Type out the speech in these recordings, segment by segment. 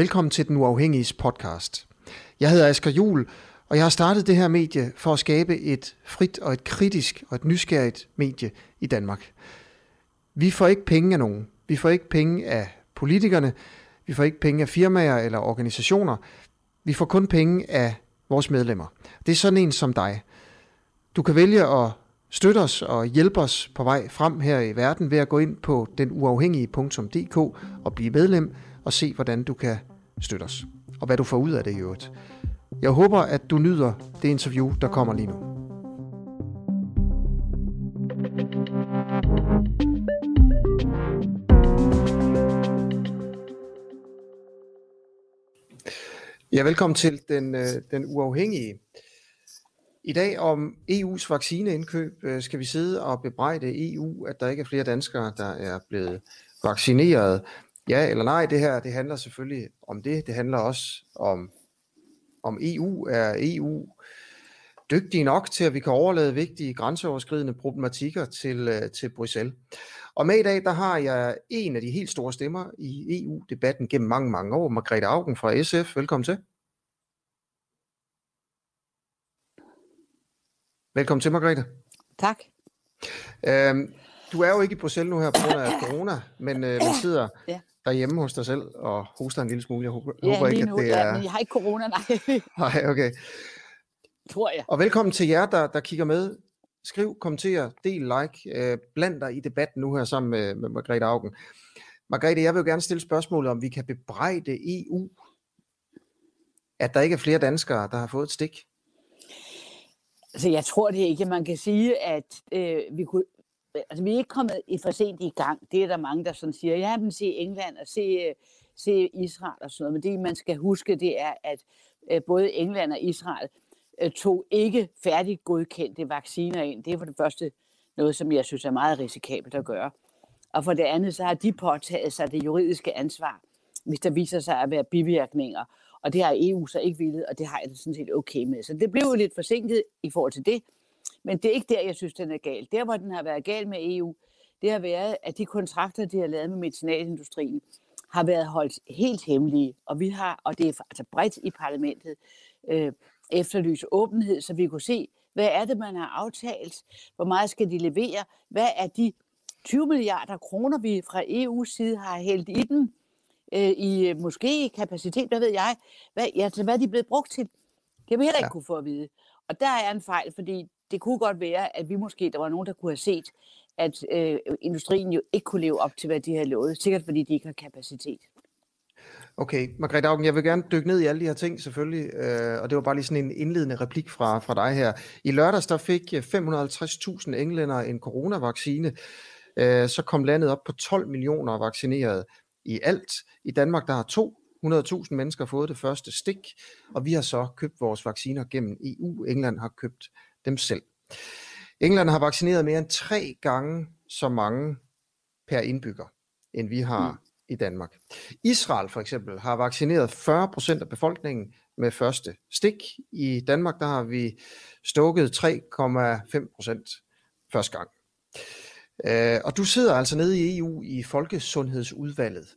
Velkommen til Den Uafhængige podcast. Jeg hedder Asger Jul, og jeg har startet det her medie for at skabe et frit og et kritisk og et nysgerrigt medie i Danmark. Vi får ikke penge af nogen. Vi får ikke penge af politikerne. Vi får ikke penge af firmaer eller organisationer. Vi får kun penge af vores medlemmer. Det er sådan en som dig. Du kan vælge at støtte os og hjælpe os på vej frem her i verden ved at gå ind på denuafhængige.dk og blive medlem og se, hvordan du kan støtte os. Og hvad du får ud af det i øvrigt. Jeg håber, at du nyder det interview, der kommer lige nu. Ja, velkommen til den, øh, den uafhængige. I dag om EU's vaccineindkøb øh, skal vi sidde og bebrejde EU, at der ikke er flere danskere, der er blevet vaccineret. Ja eller nej, det her det handler selvfølgelig om det. Det handler også om, om EU. Er EU dygtige nok til, at vi kan overlade vigtige grænseoverskridende problematikker til, øh, til Bruxelles? Og med i dag, der har jeg en af de helt store stemmer i EU-debatten gennem mange, mange år, Margrethe Augen fra SF. Velkommen til. Velkommen til, Margrethe. Tak. Øhm, du er jo ikke i Bruxelles nu her på grund af corona, men øh, man sidder ja. Derhjemme hos dig selv og hoster en lille smule. Jeg håber, ja, håber ikke, at det er... Ja, jeg har ikke corona, nej. nej, okay. Tror jeg. Og velkommen til jer, der, der kigger med. Skriv, kommenter, del, like, øh, bland dig i debatten nu her sammen med, med Margrethe Augen. Margrethe, jeg vil jo gerne stille spørgsmålet, om vi kan bebrejde EU, at der ikke er flere danskere, der har fået et stik. Altså, jeg tror det ikke. Man kan sige, at øh, vi kunne, Øh, altså, vi er ikke kommet i for sent i gang. Det er der mange, der sådan siger, ja, men se England og se, øh, se Israel og sådan noget. Men det, man skal huske, det er, at øh, både England og Israel tog ikke færdigt godkendte vacciner ind. Det er for det første noget, som jeg synes er meget risikabelt at gøre. Og for det andet, så har de påtaget sig det juridiske ansvar, hvis der viser sig at være bivirkninger. Og det har EU så ikke ville, og det har jeg det sådan set okay med. Så det blev jo lidt forsinket i forhold til det. Men det er ikke der, jeg synes, den er gal. Der, hvor den har været gal med EU, det har været, at de kontrakter, de har lavet med medicinalindustrien, har været holdt helt hemmelige. Og vi har, og det er altså bredt i parlamentet, øh, efterlyst åbenhed, så vi kunne se, hvad er det, man har aftalt? Hvor meget skal de levere? Hvad er de 20 milliarder kroner, vi fra EU's side har hældt i den? øh, i måske kapacitet, hvad ved jeg, hvad, ja, hvad de er blevet brugt til. Det har vi heller ikke ja. kunne få at vide. Og der er en fejl, fordi det kunne godt være, at vi måske, der var nogen, der kunne have set, at øh, industrien jo ikke kunne leve op til, hvad de havde lovet. Sikkert fordi de ikke har kapacitet. Okay, Margrethe Augen, jeg vil gerne dykke ned i alle de her ting selvfølgelig, øh, og det var bare lige sådan en indledende replik fra, fra dig her. I lørdags der fik øh, 550.000 englænder en coronavaccine, øh, så kom landet op på 12 millioner vaccineret i alt. I Danmark der har 200.000 mennesker fået det første stik, og vi har så købt vores vacciner gennem EU. England har købt dem selv. England har vaccineret mere end tre gange så mange per indbygger, end vi har mm. i Danmark. Israel for eksempel har vaccineret 40% af befolkningen med første stik. I Danmark der har vi stukket 3,5% første gang. Øh, og du sidder altså nede i EU i Folkesundhedsudvalget,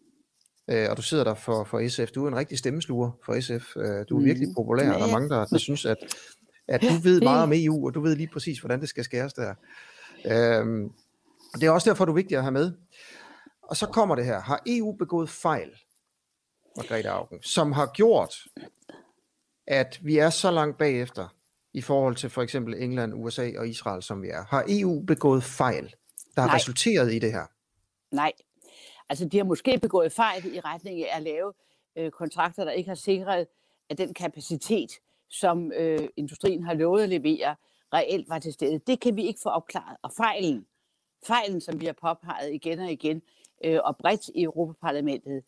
øh, og du sidder der for, for SF. Du er en rigtig stemmesluger for SF. Øh, du er virkelig mm. populær, og der er mange, der, der synes, at, at du ved meget om EU, og du ved lige præcis, hvordan det skal skæres der. Øh, det er også derfor, du er vigtig at have med. Og så kommer det her. Har EU begået fejl, Margrethe Augen, som har gjort, at vi er så langt bagefter i forhold til for eksempel England, USA og Israel, som vi er? Har EU begået fejl? der har Nej. resulteret i det her? Nej. Altså, de har måske begået fejl i retning af at lave øh, kontrakter, der ikke har sikret, at den kapacitet, som øh, industrien har lovet at levere, reelt var til stede. Det kan vi ikke få opklaret. Og fejlen, fejlen som vi har påpeget igen og igen, øh, og bredt i Europaparlamentet,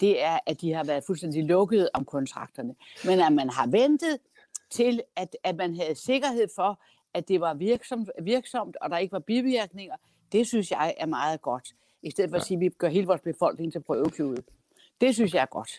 det er, at de har været fuldstændig lukket om kontrakterne. Men at man har ventet til, at, at man havde sikkerhed for, at det var virksomt, virksomt, og der ikke var bivirkninger, det synes jeg er meget godt. I stedet for ja. at sige, at vi gør hele vores befolkning til prøveklude. Det synes jeg er godt.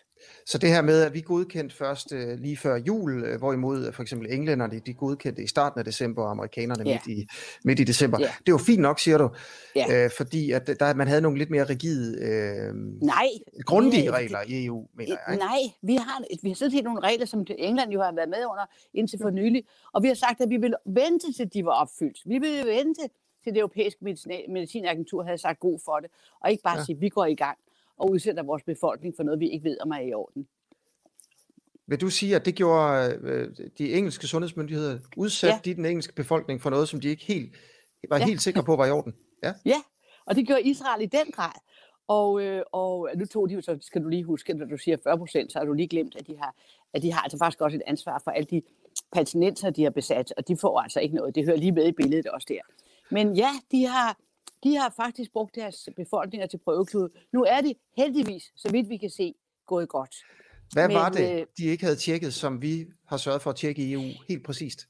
Så det her med, at vi godkendte først øh, lige før jul, øh, hvorimod øh, for eksempel englænderne, de godkendte i starten af december, og amerikanerne Ja. midt, i, midt i december. Ja. Det var fint nok, siger du, Ja. øh, fordi at der, man havde nogle lidt mere rigide, øh, Nej. grundige det- regler i EU, mener jeg. Ikke? Nej, vi har, vi har sådan set nogle regler, som England jo har været med under indtil for nylig, og vi har sagt, at vi vil vente til de var opfyldt. Vi vil vente til det europæiske medicin- medicinagentur havde sagt god for det, og ikke bare ja. sige, at vi går i gang og udsætter vores befolkning for noget, vi ikke ved, om er i orden. Vil du sige, at det gjorde øh, de engelske sundhedsmyndigheder, udsat Ja. de den engelske befolkning for noget, som de ikke helt var Ja. helt sikre på var i orden? Ja. Ja, og det gjorde Israel i den grad. Og, øh, og nu tog de jo, så skal du lige huske, når du siger 40 procent, så har du lige glemt, at de har, at de har altså faktisk også et ansvar for alle de palæstinenser, de har besat, og de får altså ikke noget. Det hører lige med i billedet også der. Men ja, de har, de har faktisk brugt deres befolkninger til prøveklud. Nu er det heldigvis, så vidt vi kan se, gået godt. Hvad var Men, det, øh, de ikke havde tjekket, som vi har sørget for at tjekke i EU helt præcist?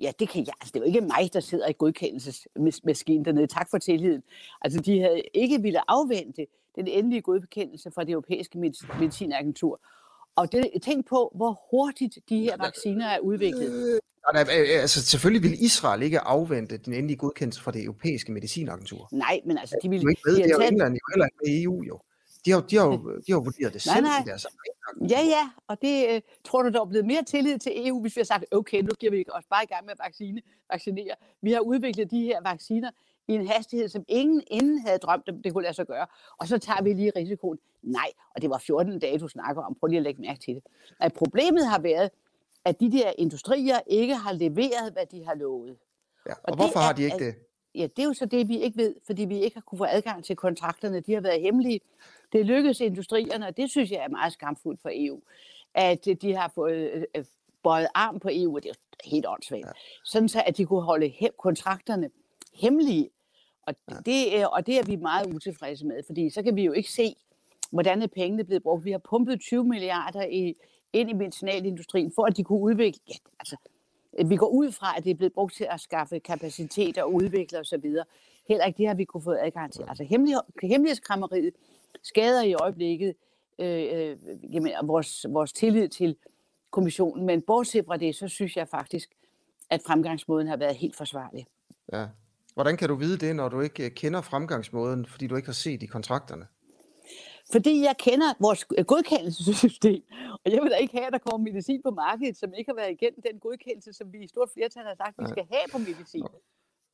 Ja, det kan jeg. Altså, det er jo ikke mig, der sidder i godkendelsesmaskinen dernede. Tak for tilliden. Altså, de havde ikke ville afvente den endelige godkendelse fra det europæiske medic- medicinagentur. Og det, tænk på, hvor hurtigt de her vacciner er udviklet. Nej, nej, øh, altså selvfølgelig vil Israel ikke afvente den endelige godkendelse fra det europæiske medicinagentur. Nej, men altså, de Du ville... er ikke med, de det er jo taget- England jo heller ikke med i EU jo. De har, de har, jo, de har vurderet det Nej, selv nej. i deres Ja, ja, og det øh, tror du, der er blevet mere tillid til EU, hvis vi har sagt, okay, nu giver vi os bare i gang med at vaccine, vaccinere. Vi har udviklet de her vacciner i en hastighed, som ingen inden havde drømt, om det kunne lade sig gøre. Og så tager vi lige risikoen. Nej, og det var 14 dage, du snakker om. Prøv lige at lægge mærke til det. At problemet har været, at de der industrier ikke har leveret, hvad de har lovet. Ja. Og, Og hvorfor det har er- de ikke er- det? Ja, det er jo så det, vi ikke ved, fordi vi ikke har kunne få adgang til kontrakterne. De har været hemmelige. Det lykkedes industrierne, og det synes jeg er meget skamfuldt for EU, at øh, de har fået øh, øh, bøjet arm på EU, og det er helt åndssvagt. Ja. Sådan så, at de kunne holde he- kontrakterne hemmelige. Og det, er, og det er vi meget utilfredse med, fordi så kan vi jo ikke se, hvordan er pengene blevet brugt. Vi har pumpet 20 milliarder i, ind i medicinalindustrien, for at de kunne udvikle, ja, altså, vi går ud fra, at det er blevet brugt til at skaffe kapacitet og udvikle osv. Heller ikke det har vi kunne få adgang til. Altså hemmelig, hemmelighedskræmmeriet skader i øjeblikket øh, øh, jamen, vores, vores tillid til kommissionen. Men bortset fra det, så synes jeg faktisk, at fremgangsmåden har været helt forsvarlig. Ja. Hvordan kan du vide det, når du ikke øh, kender fremgangsmåden, fordi du ikke har set i kontrakterne? Fordi jeg kender vores godkendelsessystem, og jeg vil da ikke have, at der kommer medicin på markedet, som ikke har været igennem den godkendelse, som vi i stort flertal har sagt, vi skal have på medicin.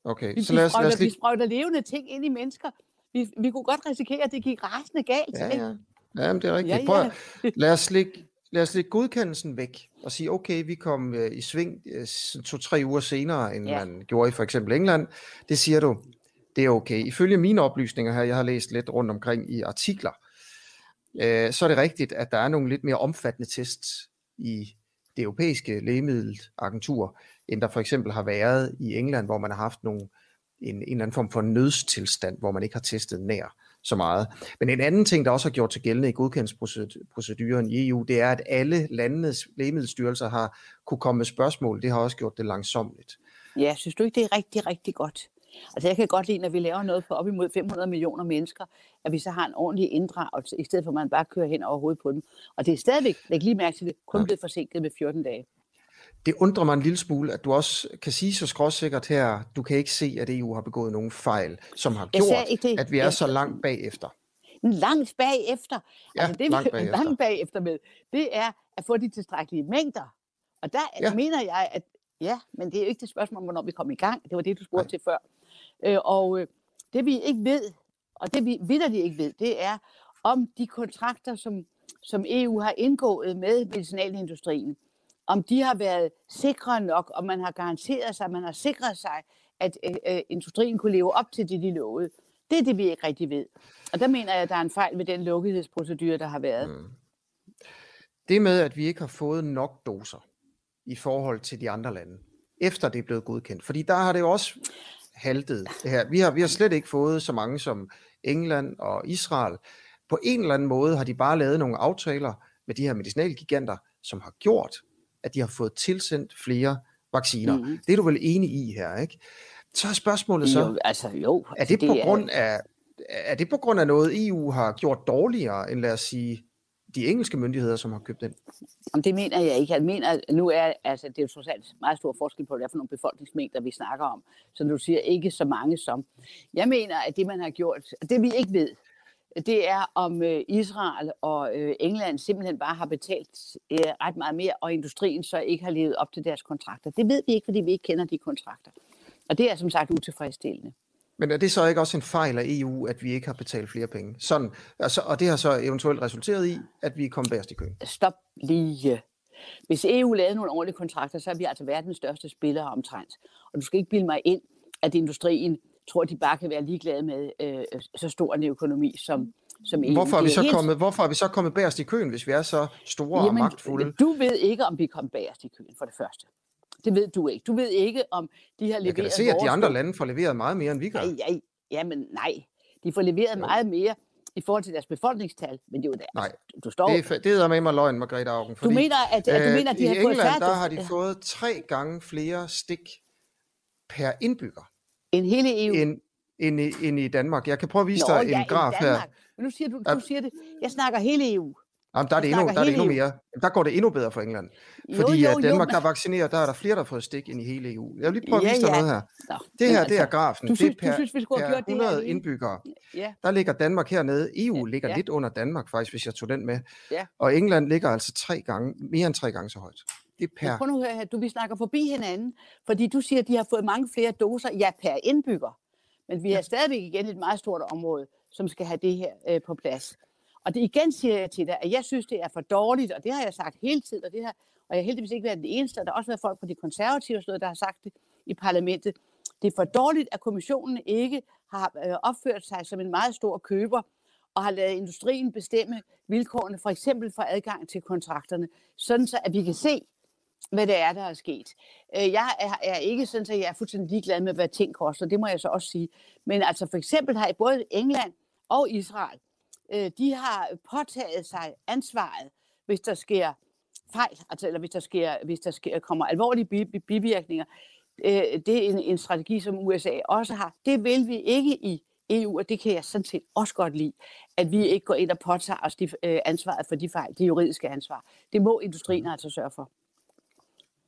Okay, Vi, så lad os, lad sprøjter, os vi lige... sprøjter levende ting ind i mennesker. Vi, vi kunne godt risikere, at det gik rasende galt. Ja, ikke? ja. Ja, men det er rigtigt. Ja, Ja, ja. ja. Prøv, at- lad, os lægge, lad os lægge godkendelsen væk og sige, okay, vi kom øh, i sving øh, to-tre uger senere, end Ja. ja. man gjorde i for eksempel England. Det siger du, det er okay. Ifølge mine oplysninger her, jeg har læst lidt rundt omkring i artikler, øh, så er det rigtigt, at der er nogle lidt mere omfattende tests i det europæiske lægemiddelagentur, end der for eksempel har været i England, hvor man har haft nogle, en, en eller anden form for nødstilstand, hvor man ikke har testet nær så meget. Men en anden ting, der også har gjort til gældende i godkendelsesproceduren i EU, det er, at alle landenes lægemiddelstyrelser har kunne komme med spørgsmål. Det har også gjort det langsomligt. Ja, synes du ikke, det er rigtig, rigtig godt? Altså jeg kan godt lide, når vi laver noget for op imod 500 millioner mennesker, at vi så har en ordentlig inddragelse, i stedet for at man bare kører hen over hovedet på dem. Og det er stadigvæk, læg lige mærke til det, kun Ja. blevet forsinket med 14 dage. Det undrer mig en lille smule, at du også kan sige så skråsikkert her, du kan ikke se, at EU har begået nogen fejl, som har gjort, at vi er så langt bagefter. Langt bagefter. Ja, altså det, langt bagefter. langt bagefter med, det er at få de tilstrækkelige mængder. Og der Ja. mener jeg, at ja, men det er jo ikke det spørgsmål om, hvornår vi kommer i gang. Det var det, du spurgte til før. Øh, og øh, det vi ikke ved, og det vi vidderligt ikke ved, det er, om de kontrakter, som, som EU har indgået med medicinalindustrien, om de har været sikre nok, og man har garanteret sig, man har sikret sig, at øh, øh, industrien kunne leve op til det, de lovede. Det er det, vi ikke rigtig ved. Og der mener jeg, at der er en fejl ved den lukkethedsprocedure, der har været. Mm. Det med, at vi ikke har fået nok doser i forhold til de andre lande, efter det er blevet godkendt. Fordi der har det jo også haltet det her. Vi har, vi har slet ikke fået så mange som England og Israel. På en eller anden måde har de bare lavet nogle aftaler med de her medicinalgiganter, som har gjort, at de har fået tilsendt flere vacciner. Mhm. Det er du vel enig i her, ikke? Så er spørgsmålet så, Jo, altså jo. er altså, det på grund af er det på grund af noget EU har gjort dårligere end lad os sige de engelske myndigheder, som har købt den? Jamen, det mener jeg ikke. Jeg mener, at nu er altså, det er jo trods alt meget stor forskel på, hvad for nogle befolkningsmængder, vi snakker om. Så du siger ikke så mange som. Jeg mener, at det, man har gjort, det vi ikke ved, det er, om øh, Israel og øh, England simpelthen bare har betalt øh, ret meget mere, og industrien så ikke har levet op til deres kontrakter. Det ved vi ikke, fordi vi ikke kender de kontrakter. Og det er som sagt utilfredsstillende. Men er det så ikke også en fejl af EU, at vi ikke har betalt flere penge? Sådan, altså, og det har så eventuelt resulteret i, at vi kom bedst i køen. Stop lige. Hvis EU lavede nogle ordentlige kontrakter, så er vi altså verdens største spillere omtrent. Og du skal ikke bilde mig ind, at industrien tror, de bare kan være ligeglade med øh, så stor en økonomi som, som EU. Hvorfor er, vi så helt... kommet, hvorfor er vi så kommet bærest i køen, hvis vi er så store Jamen, og magtfulde? Du ved ikke, om vi kom bærest i køen, for det første. Det ved du ikke. Du ved ikke, om de har leveret Jeg kan da se, at de andre lande får leveret meget mere, end vi gør. Ja, ja, ja men nej. De får leveret jo. meget mere i forhold til deres befolkningstal. Men det er jo der. Nej, altså, du står... det, er, det er med mig løgn, Margrethe Augen. Fordi, du mener, at, at, du mener, at de har England, fået færdigt... der har de fået tre gange flere stik per indbygger. En hele EU? End, end, i, end i Danmark. Jeg kan prøve at vise Nå, dig ja, en graf her. Men nu siger du, du siger det. Jeg snakker hele EU. Jamen, der er det, endnu, der er det endnu mere. Der går det endnu bedre for England. Fordi jo, at Danmark jo, men... har vaccineret, der er der flere, der har fået stik ind i hele EU. Jeg vil lige prøve at vise ja, dig noget her. Nå, det her, det er altså, grafen. Du synes, det er per, du synes, vi skulle have gjort 100 det her indbyggere. Ja. Der ligger Danmark hernede. EU ja, ligger ja. lidt under Danmark faktisk, hvis jeg tog den med. Ja. Og England ligger altså tre gange, mere end tre gange så højt. Det er per... Prøv nu her, du, vi snakker forbi hinanden, fordi du siger, at de har fået mange flere doser, ja, per indbygger. Men vi har stadigvæk igen et meget stort område, som skal have det her øh, på plads. Og det igen siger jeg til dig, at jeg synes, det er for dårligt, og det har jeg sagt hele tiden, og det her, og jeg har heldigvis ikke været den eneste, og der har også været folk på de konservative, og der har sagt det i parlamentet. Det er for dårligt, at kommissionen ikke har øh, opført sig som en meget stor køber, og har lavet industrien bestemme vilkårene, for eksempel for adgang til kontrakterne, sådan så at vi kan se, hvad det er, der er sket. Øh, jeg er, ikke sådan, at jeg er fuldstændig ligeglad med, hvad ting koster. Det må jeg så også sige. Men altså for eksempel har i både England og Israel, øh, de har påtaget sig ansvaret, hvis der sker fejl, altså, eller hvis der, sker, hvis der sker, kommer alvorlige bivirkninger. Øh, det er en, en strategi, som USA også har. Det vil vi ikke i EU, og det kan jeg sådan set også godt lide, at vi ikke går ind og påtager os de, ansvaret for de fejl, det juridiske ansvar. Det må industrien altså sørge for.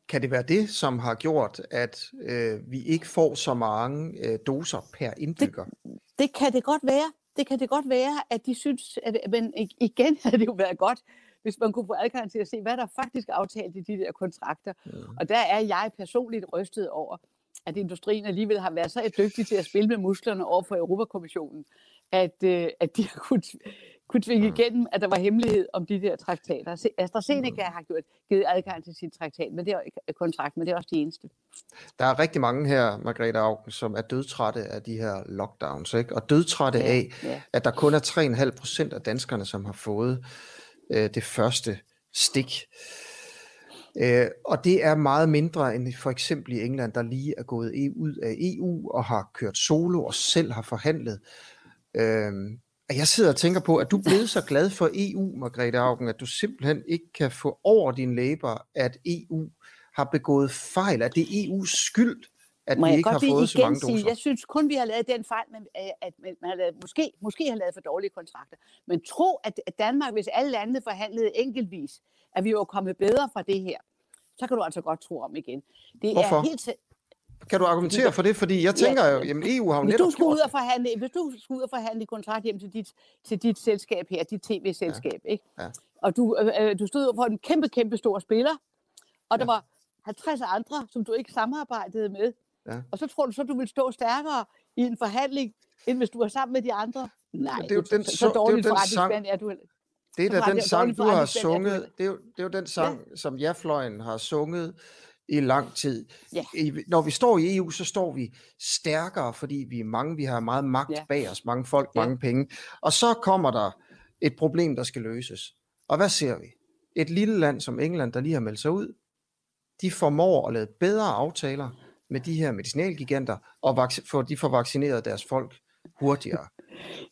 Kan det være det, som har gjort, at øh, vi ikke får så mange øh, doser per indbygger? Det, det kan det godt være. Det kan det godt være, at de synes, at, men igen havde det jo været godt, hvis man kunne få adgang til at se, hvad der faktisk er aftalt i de der kontrakter. Mm. Og der er jeg personligt rystet over, at industrien alligevel har været så dygtig til at spille med musklerne over for Europakommissionen, at, øh, at de har kunnet, kunne tvinge igennem, at der var hemmelighed om de der traktater. AstraZeneca har gjort, givet adgang til sin traktat, men det er kontrakt, men det er også de eneste. Der er rigtig mange her, Margrethe Augen, som er dødtrætte af de her lockdowns, ikke? og dødtrætte ja, af, ja. at der kun er 3,5 procent af danskerne, som har fået øh, det første stik. Øh, og det er meget mindre end for eksempel i England, der lige er gået e- ud af EU og har kørt solo og selv har forhandlet. Øh, jeg sidder og tænker på, at du er blevet så glad for EU, Margrethe Augen, at du simpelthen ikke kan få over din læber, at EU har begået fejl, at det er EU's skyld, at Må vi ikke har fået så mange doser. Sige, jeg synes kun, vi har lavet den fejl, men, øh, at man har lavet, måske, måske har lavet for dårlige kontrakter. Men tro, at Danmark, hvis alle landene forhandlede enkeltvis, at vi var kommet bedre fra det her, så kan du altså godt tro om igen. Det Hvorfor? er helt kan du argumentere for det? Fordi jeg tænker jo, jamen EU har jo netop du skulle ud og forhandle, Hvis du skulle ud og forhandle kontrakt hjem til dit, til dit selskab her, dit tv-selskab, ja. ikke? Ja. og du, øh, øh, du stod for en kæmpe, kæmpe stor spiller, og der ja. var 50 andre, som du ikke samarbejdede med, ja. og så tror du så, du vil stå stærkere i en forhandling, end hvis du var sammen med de andre? Nej, det er jo den, så, så dårligt forretningsmand er du det er da den sang, du har sunget. Det er, jo, det er jo den sang, ja. som ja-fløjen har sunget i lang tid. Ja. I, når vi står i EU, så står vi stærkere, fordi vi er mange, vi har meget magt ja. bag os, mange folk, ja. mange penge. Og så kommer der et problem, der skal løses. Og hvad ser vi? Et lille land som England, der lige har meldt sig ud, de formår at lave bedre aftaler med de her medicinalgiganter, og for, de får vaccineret deres folk hurtigere.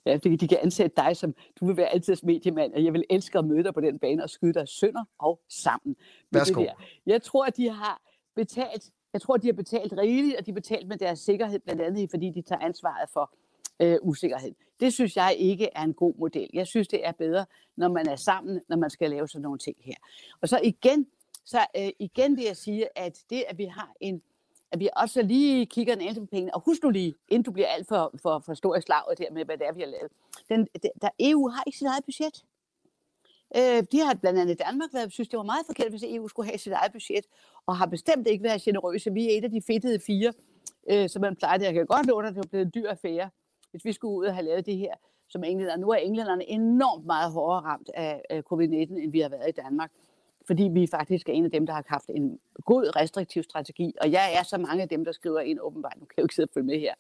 Ja, fordi de kan ansætte dig som, du vil være altid mediemand, og jeg vil elske at møde dig på den bane og skyde dig sønder og sammen. Værsgo. Det der. Jeg tror, at de har betalt, jeg tror, de har betalt rigeligt, og de har betalt med deres sikkerhed, blandt andet fordi de tager ansvaret for øh, usikkerhed. Det synes jeg ikke er en god model. Jeg synes, det er bedre, når man er sammen, når man skal lave sådan nogle ting her. Og så igen, så øh, igen det at sige, at det, at vi har en at vi også lige kigger en på pengene. Og husk nu lige, inden du bliver alt for, for, for stor i slaget der med, hvad det er, vi har lavet. Den, der EU har ikke sit eget budget. Øh, de har blandt andet Danmark været, synes, det var meget forkert, hvis EU skulle have sit eget budget, og har bestemt ikke været generøse. Vi er et af de fedtede fire, øh, som man plejer det. Jeg kan godt låne, at det var blevet en dyr affære, hvis vi skulle ud og have lavet det her som englænder. Nu er englænderne enormt meget hårdere ramt af, af covid-19, end vi har været i Danmark fordi vi faktisk er en af dem, der har haft en god restriktiv strategi, og jeg er så mange af dem, der skriver ind åbenbart, nu kan jeg jo ikke sidde og følge med her,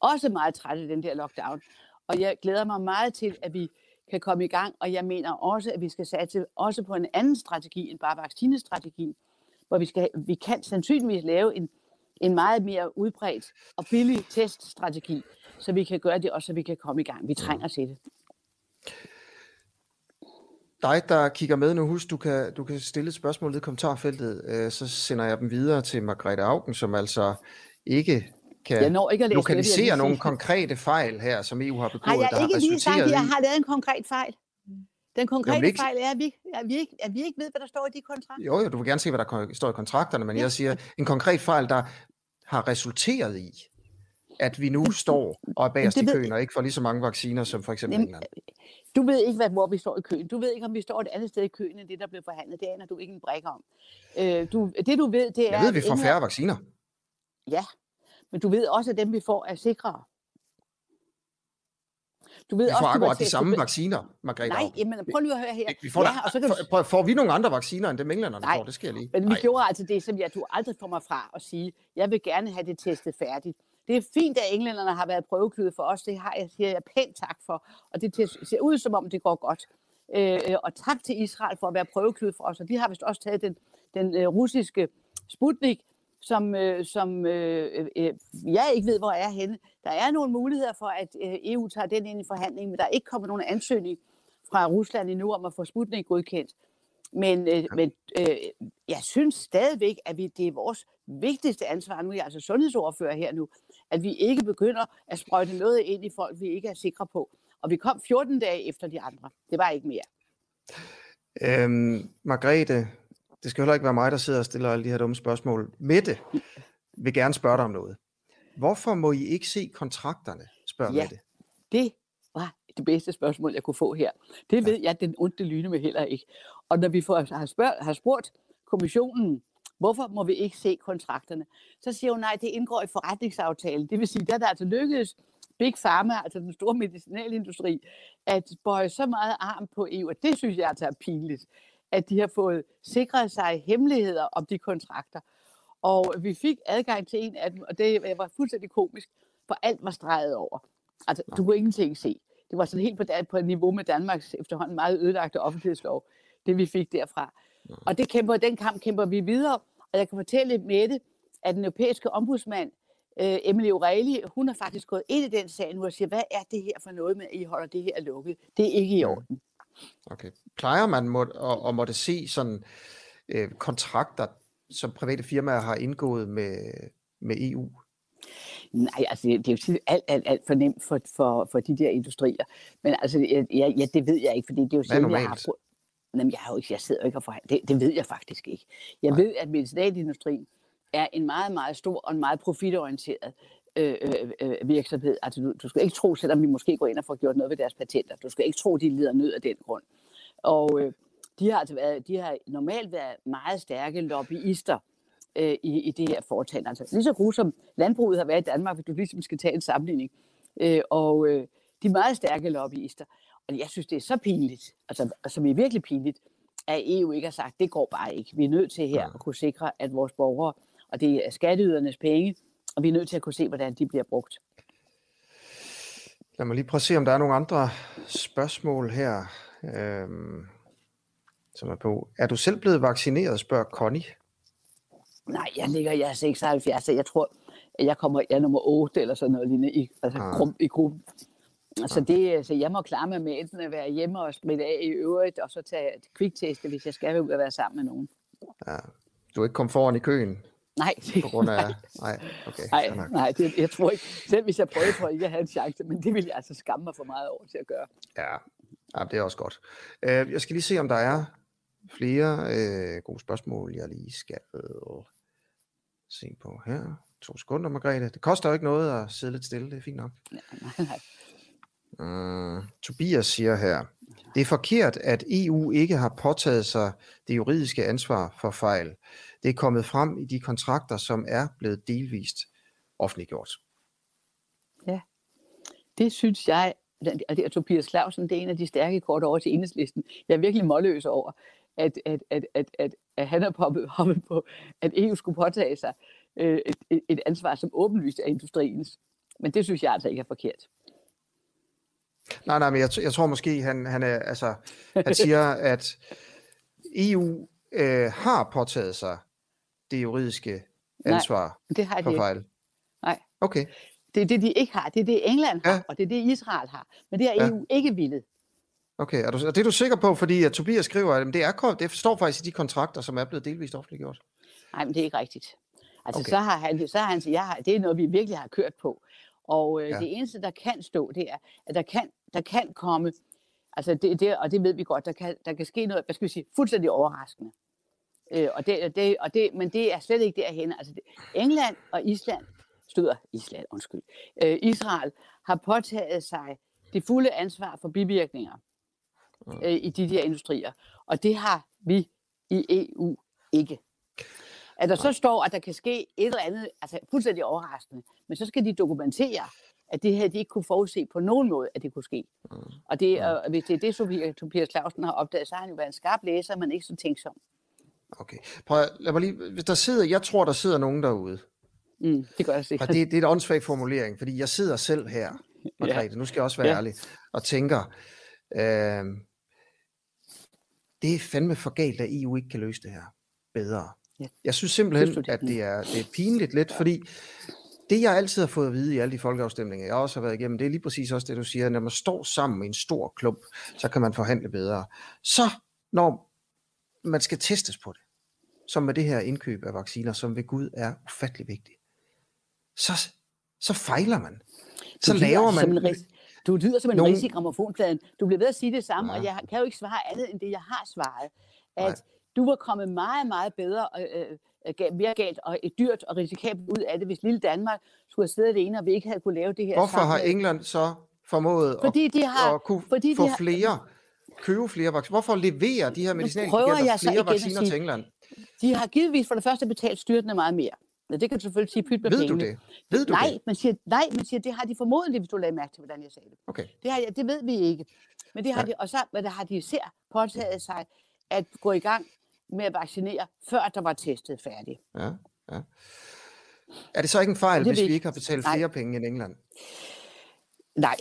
også meget træt af den der lockdown. Og jeg glæder mig meget til, at vi kan komme i gang, og jeg mener også, at vi skal satse også på en anden strategi end bare vaccinestrategien, hvor vi, skal, vi kan sandsynligvis lave en, en meget mere udbredt og billig teststrategi, så vi kan gøre det også, så vi kan komme i gang. Vi trænger til det dig, der kigger med nu, husk, du kan, du kan stille et spørgsmål i kommentarfeltet, øh, så sender jeg dem videre til Margrethe Augen, som altså ikke kan jeg når ikke at lokalisere det, nogle konkrete fejl her, som EU har begået, har jeg der ikke har lige sagt, at jeg har lavet en konkret fejl? Den konkrete ikke... fejl er, at vi, at, vi ikke, at vi ikke ved, hvad der står i de kontrakter. Jo, jo, du vil gerne se, hvad der står i kontrakterne, men ja. jeg siger, en konkret fejl, der har resulteret i, at vi nu står og er bagerst i køen, og ikke får lige så mange vacciner som for eksempel England. Du ved ikke, hvad, hvor vi står i køen. Du ved ikke, om vi står et andet sted i køen, end det, der blev forhandlet. Det aner du ikke en brik om. Øh, du, det du ved, det er... Jeg ved, at vi får færre vacciner. Ja, men du ved også, at dem, vi får, er sikre. Du ved vi får også, akkurat de samme vacciner, Margrethe. Nej, jamen, prøv lige at høre her. Vi får, ja, og så kan du... får, får vi nogle andre vacciner, end dem englænderne Nej, får? Det sker lige. men vi gjorde altså det, som jeg, du aldrig får mig fra at sige, jeg vil gerne have det testet færdigt. Det er fint, at englænderne har været prøveklude for os. Det har jeg, siger jeg pænt tak for. Og det ser ud som om, det går godt. Øh, og tak til Israel for at være prøveklude for os. Og de har vist også taget den, den øh, russiske Sputnik, som, øh, som øh, øh, jeg ikke ved, hvor er henne. Der er nogle muligheder for, at øh, EU tager den ind i forhandlingen, men der er ikke kommet nogen ansøgning fra Rusland endnu om at få Sputnik godkendt. Men, øh, men øh, jeg synes stadigvæk, at vi, det er vores vigtigste ansvar, nu er jeg altså sundhedsordfører her nu, at vi ikke begynder at sprøjte noget ind i folk, vi ikke er sikre på. Og vi kom 14 dage efter de andre. Det var ikke mere. Øhm, Margrethe, det skal heller ikke være mig, der sidder og stiller alle de her dumme spørgsmål. Mette vil gerne spørge dig om noget. Hvorfor må I ikke se kontrakterne, spørger ja, Mette. det var det bedste spørgsmål, jeg kunne få her. Det ved jeg, den onde lyne med heller ikke. Og når vi får, har, spørg, har spurgt kommissionen, hvorfor må vi ikke se kontrakterne, så siger hun, nej, det indgår i forretningsaftalen. Det vil sige, der er der altså lykkedes Big Pharma, altså den store medicinalindustri, at bøje så meget arm på EU, og det synes jeg altså er pinligt, at de har fået sikret sig hemmeligheder om de kontrakter. Og vi fik adgang til en af dem, og det var fuldstændig komisk, for alt var streget over. Altså, du kunne ingenting se. Det var sådan helt på, på et niveau med Danmarks efterhånden meget ødelagte offentlighedslov, det vi fik derfra. Og det kæmper, den kamp kæmper vi videre. Og jeg kan fortælle med det, at den europæiske ombudsmand, øh, Emily O'Reilly, hun har faktisk gået ind i den sag nu og siger, hvad er det her for noget med, at I holder det her lukket? Det er ikke i orden. Okay. Plejer man må, at, at måtte se sådan øh, kontrakter, som private firmaer har indgået med, med EU? Nej, altså det, det er jo alt, alt, alt for nemt for, for, for de der industrier. Men altså, ja, ja, det ved jeg ikke, fordi det er jo sådan, jeg har. Jamen, jeg, har jo ikke, jeg sidder jo ikke og forhandler. Det, det ved jeg faktisk ikke. Jeg Nej. ved, at medicinalindustrien er en meget, meget stor og en meget profitorienteret øh, øh, øh, virksomhed. Altså, du, du skal ikke tro, selvom vi måske går ind og får gjort noget ved deres patenter, du skal ikke tro, de lider nød af den grund. Og øh, de har, altså været, de har normalt været meget stærke lobbyister øh, i, i det her foretagende. Altså, lige så grusomt landbruget har været i Danmark, hvis du ligesom skal tage en sammenligning. Øh, og øh, de er meget stærke lobbyister. Og jeg synes, det er så pinligt, altså, som er virkelig pinligt, at EU ikke har sagt, det går bare ikke. Vi er nødt til her at kunne sikre, at vores borgere, og det er skatteydernes penge, og vi er nødt til at kunne se, hvordan de bliver brugt. Lad mig lige prøve at se, om der er nogle andre spørgsmål her, øhm, som er på. Er du selv blevet vaccineret, spørger Connie. Nej, jeg ligger, jeg er 76, så jeg tror, jeg kommer, jeg er nummer 8 eller sådan noget lignende i, altså, ah. i gruppen. Så, det, så jeg må klare mig med enten at være hjemme og spritte af i øvrigt, og så tage kvikteste, hvis jeg skal ud og være sammen med nogen. Ja. Du er ikke kommet foran i køen? Nej. På grund af... Nej, okay. Nej, nej det, jeg tror ikke. Selv hvis jeg prøvede, tror jeg ikke, at jeg havde en chance, men det ville jeg altså skamme mig for meget over til at gøre. Ja, ja det er også godt. Uh, jeg skal lige se, om der er flere uh, gode spørgsmål, jeg lige skal se på her. To sekunder, Margrethe. Det koster jo ikke noget at sidde lidt stille, det er fint nok. Nej, nej, nej. Uh, Tobias siger her, det er forkert, at EU ikke har påtaget sig det juridiske ansvar for fejl. Det er kommet frem i de kontrakter, som er blevet delvist offentliggjort. Ja, det synes jeg, og det er Tobias Clausen, det er en af de stærke kort over til enhedslisten. Jeg er virkelig målløs over, at, at, at, at, at, at han er poppet, hoppet på, at EU skulle påtage sig øh, et, et ansvar, som åbenlyst er industriens. Men det synes jeg altså ikke er forkert. Nej, nej, men jeg, jeg tror måske, han, han, er, altså, han siger, at EU øh, har påtaget sig det juridiske ansvar nej, det har de for fejl. Nej. Okay. Det er det, de ikke har. Det er det, England har, ja. og det er det, Israel har. Men det har EU ja. ikke villet. Okay, er, du, er det er du sikker på, fordi at Tobias skriver, at det, er, det står faktisk i de kontrakter, som er blevet delvist offentliggjort? Nej, men det er ikke rigtigt. Altså, okay. så har han, så har han jeg har, det er noget, vi virkelig har kørt på. Og øh, ja. det eneste, der kan stå, det er, at der kan, der kan komme, altså det, det, og det ved vi godt, der kan, der kan ske noget, hvad skal vi sige, fuldstændig overraskende. Øh, og det, det, og det, men det er slet ikke derhen. Altså det, England og Island, støder Island, undskyld, øh, Israel har påtaget sig det fulde ansvar for bivirkninger øh, i de der industrier. Og det har vi i EU ikke. At der så står, at der kan ske et eller andet, altså fuldstændig overraskende, men så skal de dokumentere, at det her de ikke kunne forudse på nogen måde, at det kunne ske. Mm. Og det, uh, hvis det er det, Tobias, Tobias Clausen har opdaget, så har han jo været en skarp læser, men ikke så tænksom. Okay. Prøv, lad mig lige, hvis der sidder, jeg tror, der sidder nogen derude. Mm, det gør jeg sikkert. Og det, det er en åndssvag formulering, fordi jeg sidder selv her, Margrethe, ja. nu skal jeg også være ja. ærlig, og tænker, øh, det er fandme for galt, at EU ikke kan løse det her bedre. Ja. Jeg synes simpelthen, at det er, det er pinligt lidt, fordi det jeg altid har fået at vide i alle de folkeafstemninger, jeg også har været igennem, det er lige præcis også det, du siger, når man står sammen med en stor klump, så kan man forhandle bedre. Så når man skal testes på det, som med det her indkøb af vacciner, som ved Gud er ufattelig vigtigt, så, så fejler man. Så laver man... Du lyder som en nogen... rigtig gramofonplade. Du bliver ved at sige det samme, ja. og jeg kan jo ikke svare andet end det, jeg har svaret. At Nej. du var kommet meget, meget bedre, øh, øh, mere galt og et dyrt og risikabelt ud af det, hvis lille Danmark skulle have siddet alene, og vi ikke havde kunne lave det her Hvorfor sammen. har England så formået fordi at, de har, at kunne fordi få de har, flere, købe flere vacciner? Hvorfor leverer de her medicinalgiganter flere vacciner til England? De har givetvis for det første betalt styrtende meget mere. Ja, det kan du selvfølgelig sige pyt med Ved pengene. du det? Ved du nej, det? Man siger, nej, man siger, det har de formodentlig, hvis du lagde mærke til, hvordan jeg sagde det. Okay. Det, har, det ved vi ikke. Men det har ja. de, og så hvad der har de især påtaget sig at gå i gang med at vaccinere, før der var testet færdigt. Ja, ja. Er det så ikke en fejl, hvis vi ikke har betalt flere nej. penge end England? Nej,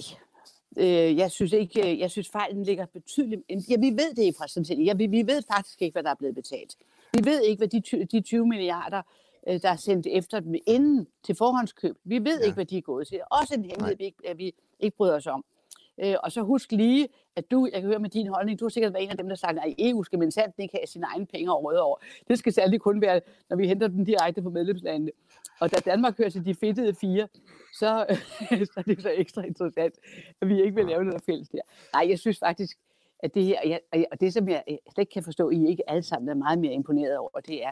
Øh, jeg synes ikke, jeg synes fejlen ligger betydeligt. Ja, vi ved det fra sådan set. Ja, vi, vi ved faktisk ikke, hvad der er blevet betalt. Vi ved ikke, hvad de, de 20 milliarder øh, der er sendt efter dem inden til forhåndskøb. Vi ved ja. ikke, hvad de er gået til. Også en hemmelighed, vi ikke, vi ikke bryder os om. Øh, og så husk lige, at du, jeg kan høre med din holdning, du har sikkert været en af dem, der sagt, at EU skal men sandt ikke have sine egne penge over over. Det skal særligt kun være, når vi henter dem direkte fra medlemslandene. Og da Danmark hører til de fedtede fire, så, så er det så ekstra interessant, at vi ikke vil lave noget fælles der. Nej, jeg synes faktisk, at det her, og det som jeg slet ikke kan forstå, I ikke alle sammen er meget mere imponeret over, det er,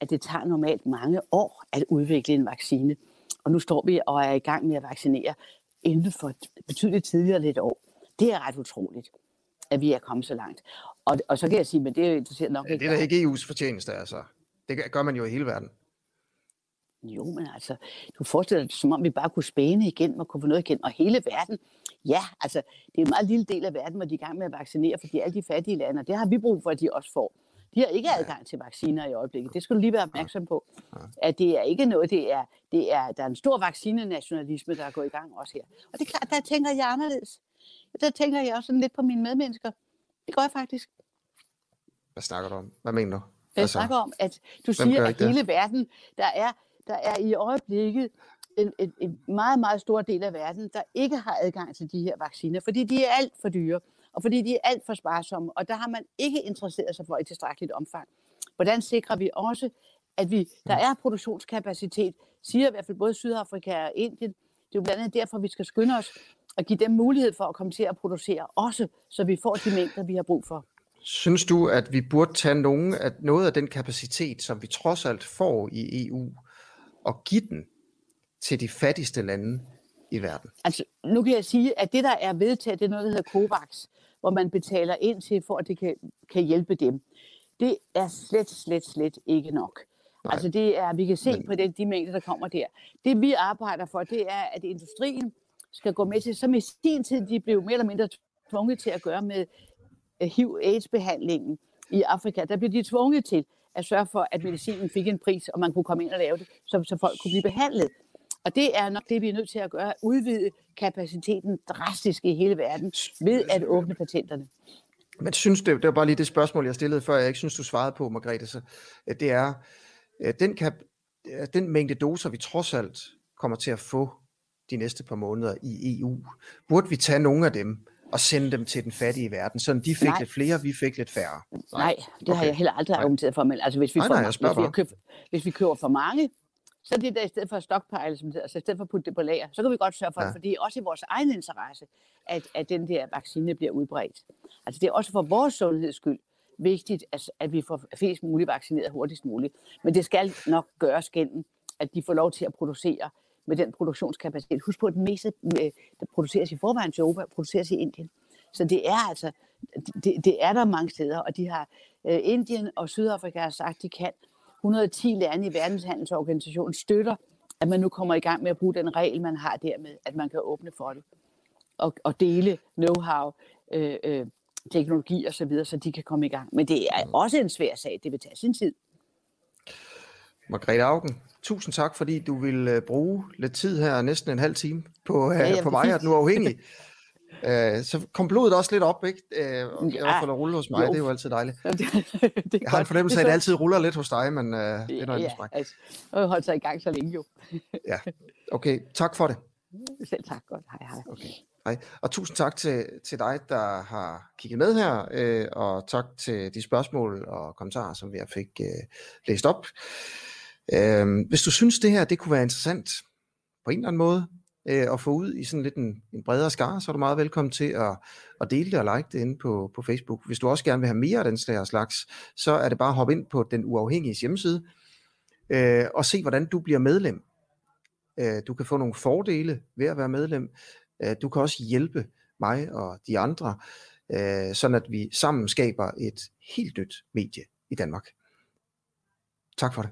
at det tager normalt mange år at udvikle en vaccine. Og nu står vi og er i gang med at vaccinere inden for betydeligt tidligere lidt år. Det er ret utroligt, at vi er kommet så langt. Og, og så kan jeg sige, men det interesserer nok ikke. Det er da ikke EU's fortjeneste, altså. Det gør man jo i hele verden. Jo, men altså, du forestiller dig, som om vi bare kunne spæne igen og kunne få noget igen. Og hele verden, ja, altså, det er en meget lille del af verden, hvor de er i gang med at vaccinere, fordi alle de fattige lande, og det har vi brug for, at de også får. De har ikke adgang til vacciner i øjeblikket. Det skal du lige være opmærksom på. At det er ikke noget, det er, det er, der er en stor vaccinenationalisme, der er gået i gang også her. Og det er klart, der tænker jeg anderledes. Der tænker jeg også sådan lidt på mine medmennesker. Det gør jeg faktisk. Hvad snakker du om? Hvad mener du? Jeg altså, snakker om, at du siger, at hele det? verden, der er, der er i øjeblikket en, en, en meget, meget stor del af verden, der ikke har adgang til de her vacciner, fordi de er alt for dyre og fordi de er alt for sparsomme, og der har man ikke interesseret sig for i tilstrækkeligt omfang. Hvordan sikrer vi også, at vi, der er produktionskapacitet, siger i hvert fald både Sydafrika og Indien. Det er jo blandt andet derfor, vi skal skynde os at give dem mulighed for at komme til at producere også, så vi får de mængder, vi har brug for. Synes du, at vi burde tage nogen, at noget af den kapacitet, som vi trods alt får i EU, og give den til de fattigste lande i verden? Altså, nu kan jeg sige, at det, der er vedtaget, det er noget, der hedder COVAX, hvor man betaler ind til, for at det kan, kan hjælpe dem. Det er slet, slet, slet ikke nok. Nej. Altså det er, vi kan se Men... på den, de mængder, der kommer der. Det vi arbejder for, det er, at industrien skal gå med til, som i sin tid, de blev mere eller mindre tvunget til at gøre med øh, HIV-AIDS-behandlingen i Afrika. Der blev de tvunget til at sørge for, at medicinen fik en pris, og man kunne komme ind og lave det, så, så folk kunne blive behandlet. Og det er nok det, vi er nødt til at gøre, udvide kapaciteten drastisk i hele verden ved at åbne patenterne. Men synes det, det var bare lige det spørgsmål, jeg stillede før, jeg ikke synes, du svarede på, Margrethe, så det er, den, kap, den mængde doser, vi trods alt kommer til at få de næste par måneder i EU, burde vi tage nogle af dem og sende dem til den fattige verden, så de fik nej. lidt flere, vi fik lidt færre? Nej, nej det okay. har jeg heller aldrig argumenteret for, men altså hvis vi, nej, får, nej, hvis, vi køber, hvis vi køber for mange, så er det der i stedet for stockpile, som det, altså i stedet for at putte det på lager, så kan vi godt sørge for ja. det, for det er også i vores egen interesse, at, at den der vaccine bliver udbredt. Altså det er også for vores sundheds skyld vigtigt, at, at vi får flest muligt vaccineret hurtigst muligt. Men det skal nok gøres gennem, at de får lov til at producere med den produktionskapacitet. Husk på, at det meste, der produceres i forvejen til Europa, produceres i Indien. Så det er altså, det, det er der mange steder, og de har, uh, Indien og Sydafrika har sagt, de kan. 110 lande i verdenshandelsorganisationen støtter, at man nu kommer i gang med at bruge den regel, man har dermed, at man kan åbne for det og, og dele know-how, øh, øh, teknologi og så videre, så de kan komme i gang. Men det er også en svær sag. Det vil tage sin tid. Margrethe Augen, tusind tak, fordi du vil øh, bruge lidt tid her, næsten en halv time, på, ja, ja, på mig, at nu er Uh, så kom blodet også lidt op, ikke? Uh, ja, i hvert fald at rulle hos mig, jo. det er jo altid dejligt. det, det jeg har en fornemmelse af, at det altid ruller lidt hos dig, men uh, det er noget ja, altså, og holdt sig i gang så længe jo. ja, okay. Tak for det. Selv tak godt. Hej, hej. Okay. Hej. Og tusind tak til, til dig, der har kigget med her, øh, og tak til de spørgsmål og kommentarer, som vi har fik øh, læst op. Øh, hvis du synes, det her det kunne være interessant på en eller anden måde, øh, og få ud i sådan lidt en, en bredere skare, så er du meget velkommen til at, at dele det og like det inde på, på Facebook. Hvis du også gerne vil have mere af den slags, så er det bare at hoppe ind på den uafhængige hjemmeside, øh, og se, hvordan du bliver medlem. Øh, du kan få nogle fordele ved at være medlem. Øh, du kan også hjælpe mig og de andre, øh, sådan at vi sammen skaber et helt nyt medie i Danmark. Tak for det.